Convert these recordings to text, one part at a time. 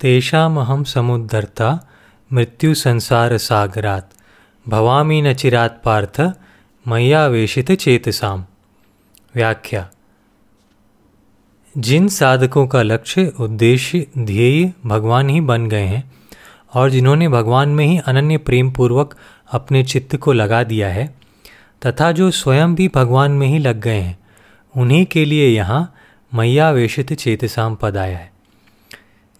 तेषामहं समुद्धर्ता मृत्यु संसार सागरात भवामी न चिरात पार्थ मैयावेशित चेतसाम। व्याख्या। जिन साधकों का लक्ष्य, उद्देश्य, ध्येय भगवान ही बन गए हैं, और जिन्होंने भगवान में ही अनन्य प्रेम पूर्वक अपने चित्त को लगा दिया है, तथा जो स्वयं भी भगवान में ही लग गए हैं, उन्हीं के लिए यहाँ मैयावेशित चेतसाम पद आया है।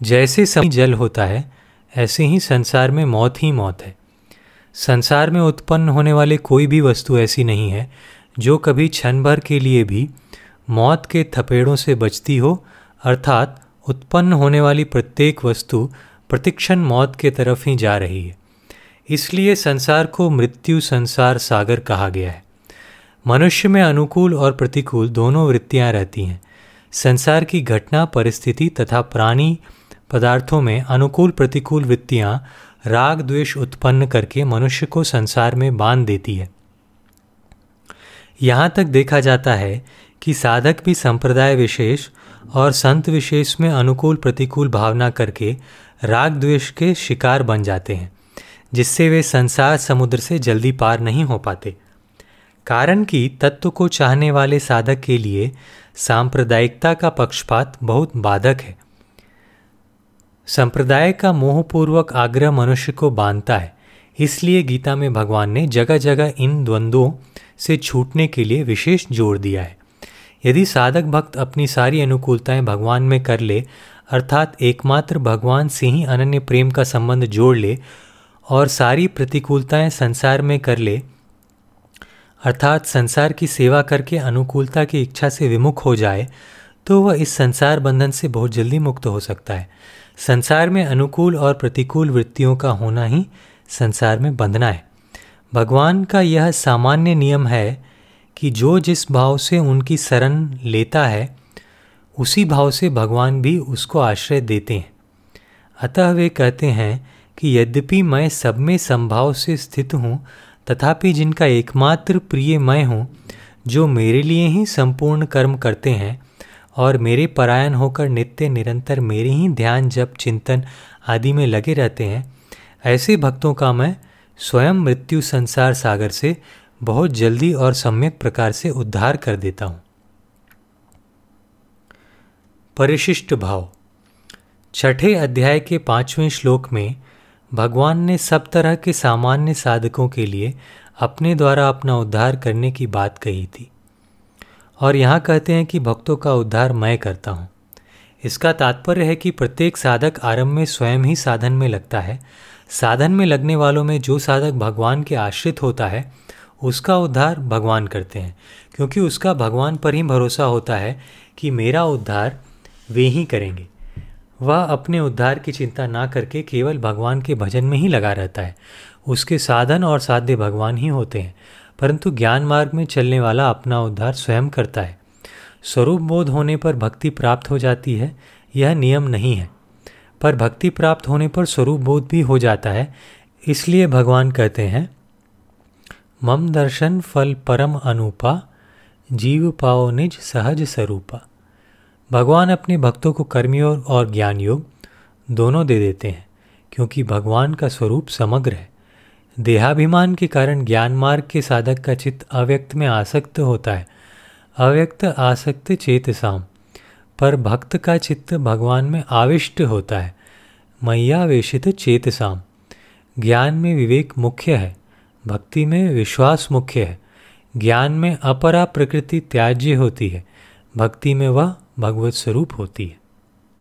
जैसे सभी जल होता है, ऐसे ही संसार में मौत ही मौत है। संसार में उत्पन्न होने वाले कोई भी वस्तु ऐसी नहीं है, जो कभी क्षण भर के लिए भी मौत के थपेड़ों से बचती हो, अर्थात उत्पन्न होने वाली प्रत्येक वस्तु प्रतिक्षण मौत के तरफ़ ही जा रही है। इसलिए संसार को मृत्यु संसार सागर कहा गया है। मनुष्य में अनुकूल और प्रतिकूल दोनों वृत्तियाँ रहती हैं। संसार की घटना, परिस्थिति तथा प्राणी पदार्थों में अनुकूल प्रतिकूल वृत्तियाँ राग द्वेष उत्पन्न करके मनुष्य को संसार में बाँध देती है। यहाँ तक देखा जाता है कि साधक भी संप्रदाय विशेष और संत विशेष में अनुकूल प्रतिकूल भावना करके राग द्वेष के शिकार बन जाते हैं, जिससे वे संसार समुद्र से जल्दी पार नहीं हो पाते। कारण कि तत्व को चाहने वाले साधक के लिए सांप्रदायिकता का पक्षपात बहुत बाधक है। संप्रदाय का मोहपूर्वक आग्रह मनुष्य को बांधता है। इसलिए गीता में भगवान ने जगह जगह इन द्वंद्वों से छूटने के लिए विशेष ज़ोर दिया है। यदि साधक भक्त अपनी सारी अनुकूलताएँ भगवान में कर ले, अर्थात एकमात्र भगवान से ही अनन्य प्रेम का संबंध जोड़ ले और सारी प्रतिकूलताएँ संसार में कर ले, अर्थात संसार की सेवा करके अनुकूलता की इच्छा से विमुख हो जाए तो वह इस संसार बंधन से बहुत जल्दी मुक्त हो सकता है। संसार में अनुकूल और प्रतिकूल वृत्तियों का होना ही संसार में बंधना है। भगवान का यह सामान्य नियम है कि जो जिस भाव से उनकी शरण लेता है, उसी भाव से भगवान भी उसको आश्रय देते हैं। अतः वे कहते हैं कि यद्यपि मैं सब में संभाव से स्थित हूँ, तथापि जिनका एकमात्र प्रिय मैं हूँ, जो मेरे लिए ही संपूर्ण कर्म करते हैं और मेरे परायण होकर नित्य निरंतर मेरे ही ध्यान, जप, चिंतन आदि में लगे रहते हैं। ऐसे भक्तों का मैं स्वयं मृत्यु संसार सागर से बहुत जल्दी और सम्यक प्रकार से उद्धार कर देता हूँ। परिशिष्ट भाव। छठे अध्याय के पाँचवें श्लोक में भगवान ने सब तरह के सामान्य साधकों के लिए अपने द्वारा अपना उद्धार करने की बात कही थी। और यहाँ कहते हैं कि भक्तों का उद्धार मैं करता हूँ। इसका तात्पर्य है कि प्रत्येक साधक आरंभ में स्वयं ही साधन में लगता है। साधन में लगने वालों में जो साधक भगवान के आश्रित होता है, उसका उद्धार भगवान करते हैं। क्योंकि उसका भगवान पर ही भरोसा होता है कि मेरा उद्धार वे ही करेंगे। वह अपने उद्धार की चिंता ना करके केवल भगवान के भजन में ही लगा रहता है। उसके साधन और साध्य भगवान ही होते हैं। परंतु ज्ञान मार्ग में चलने वाला अपना उद्धार स्वयं करता है। स्वरूप बोध होने पर भक्ति प्राप्त हो जाती है, यह नियम नहीं है। पर भक्ति प्राप्त होने पर स्वरूप बोध भी हो जाता है, इसलिए भगवान कहते हैं, मम दर्शन फल परम अनुपा, जीव पाओ निज सहज स्वरूपा भगवान अपने भक्तों को कर्मयोग और ज्ञान योग दोनों दे देते हैं, क्योंकि भगवान का स्वरूप समग्र है। देहाभिमान के कारण ज्ञान मार्ग के साधक का चित्त अव्यक्त में आसक्त होता है। अव्यक्त, आसक्त, चेतसाम। पर भक्त का चित्त भगवान में आविष्ट होता है। मैयावेशित चेतसाम। ज्ञान में विवेक मुख्य है। भक्ति में विश्वास मुख्य है। ज्ञान में अपरा प्रकृति त्याज्य होती है। भक्ति में वह भगवत स्वरूप होती है।